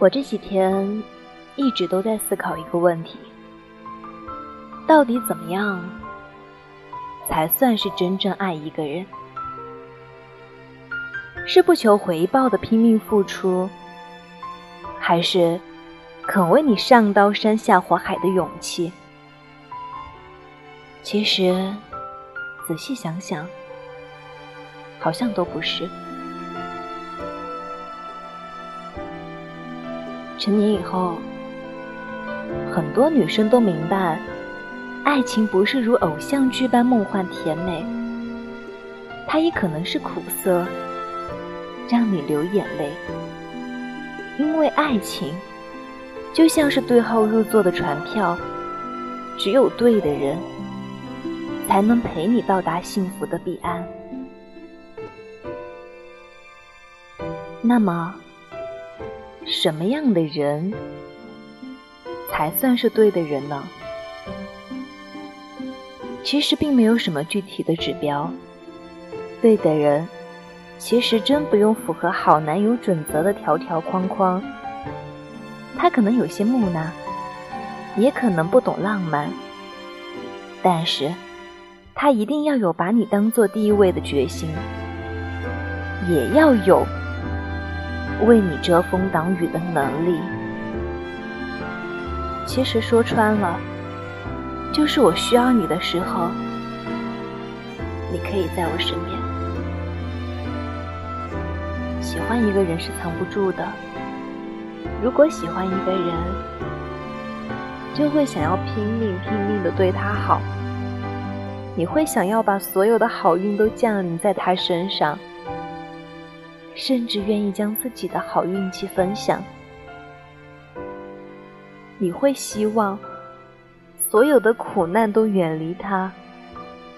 我这几天一直都在思考一个问题：到底怎么样才算是真正爱一个人？是不求回报的拼命付出，还是肯为你上刀山下火海的勇气？其实，仔细想想，好像都不是。成年以后，很多女生都明白，爱情不是如偶像剧般梦幻甜美，它也可能是苦涩，让你流眼泪。因为爱情就像是对号入座的船票，只有对的人，才能陪你到达幸福的彼岸。那么。什么样的人才算是对的人呢？其实并没有什么具体的指标。对的人，其实真不用符合好男友准则的条条框框。他可能有些木讷，也可能不懂浪漫，但是他一定要有把你当做第一位的决心，也要有。为你遮风挡雨的能力，其实说穿了，就是我需要你的时候，你可以在我身边。喜欢一个人是藏不住的，如果喜欢一个人，就会想要拼命拼命的对他好，你会想要把所有的好运都降临在他身上。甚至愿意将自己的好运气分享。你会希望所有的苦难都远离他，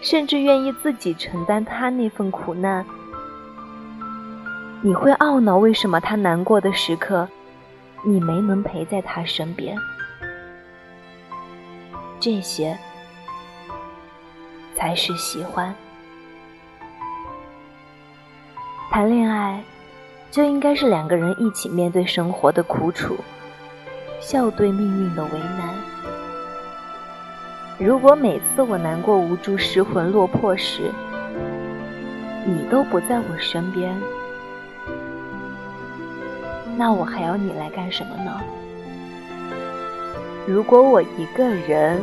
甚至愿意自己承担他那份苦难。你会懊恼为什么他难过的时刻，你没能陪在他身边。这些才是喜欢。谈恋爱。就应该是两个人一起面对生活的苦楚，笑对命运的为难。如果每次我难过、无助、失魂落魄时，你都不在我身边，那我还要你来干什么呢？如果我一个人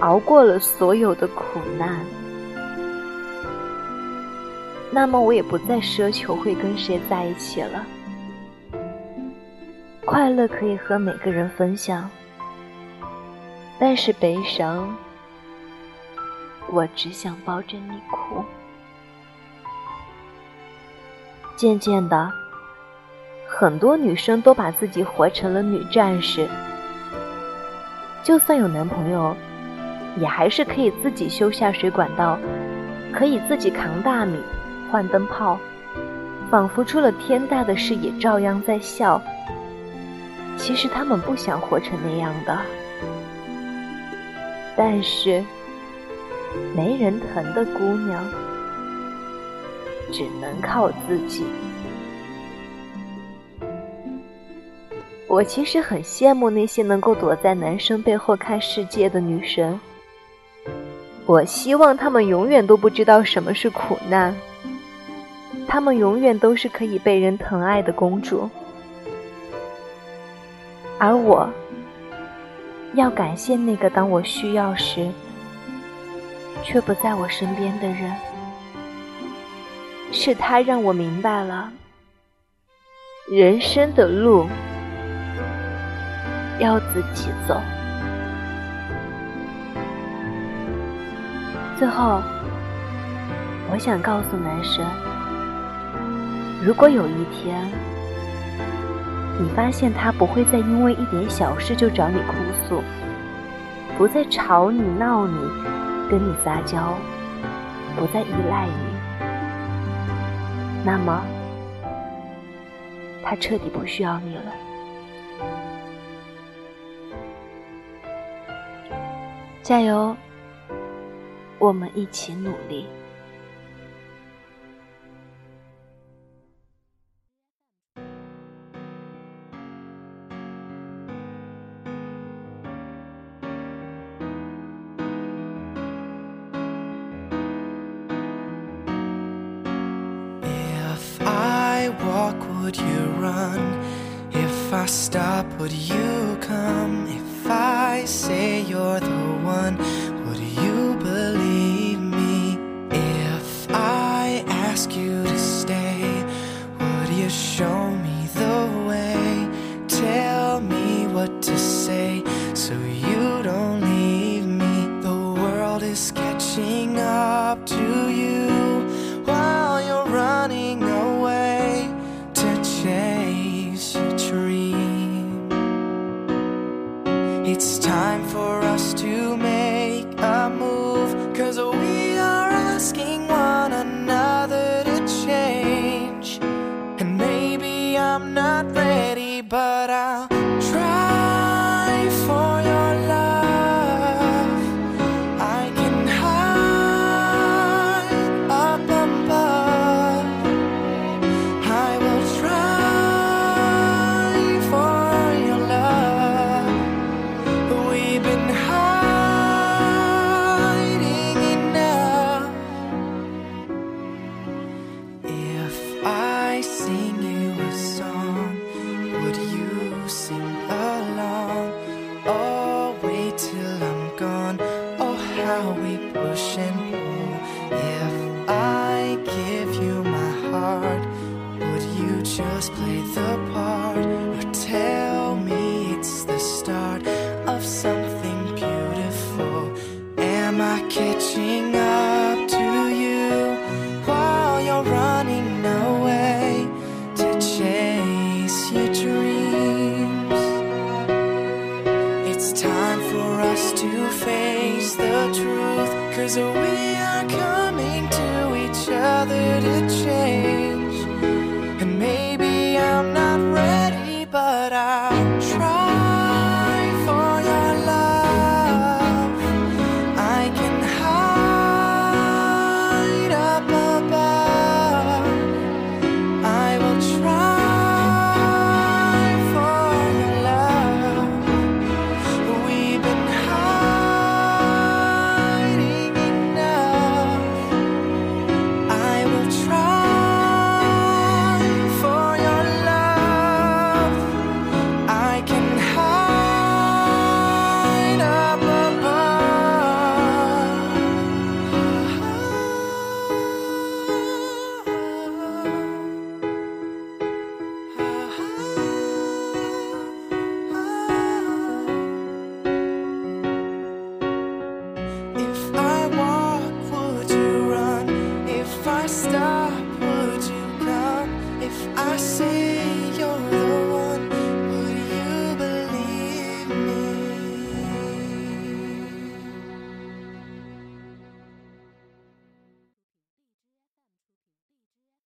熬过了所有的苦难，那么我也不再奢求会跟谁在一起了。快乐可以和每个人分享，但是悲伤，我只想抱着你哭。渐渐的，很多女生都把自己活成了女战士，就算有男朋友，也还是可以自己修下水管道，可以自己扛大米。换灯泡，仿佛出了天大的事也照样在笑。其实他们不想活成那样的，但是没人疼的姑娘，只能靠自己。我其实很羡慕那些能够躲在男生背后看世界的女生。我希望他们永远都不知道什么是苦难。她们永远都是可以被人疼爱的公主，而我要感谢那个当我需要时却不在我身边的人，是他让我明白了人生的路要自己走。最后，我想告诉男神。如果有一天，你发现他不会再因为一点小事就找你哭诉，不再吵你闹你，跟你撒娇，不再依赖你，那么他彻底不需要你了。加油，我们一起努力。Would you run? If I stop, would you come? If I say you're the one, would you believe me? If I ask you to stay, would you show me the way? Tell me what to say so you don't leave me. The world is catching up to you It's time for us to make a move, how we push and pull. If I give you my heart, would you just play the part? Or tell me it's the start of something beautiful? Am I catching up Cause we are coming to each other to change. would you come if I said?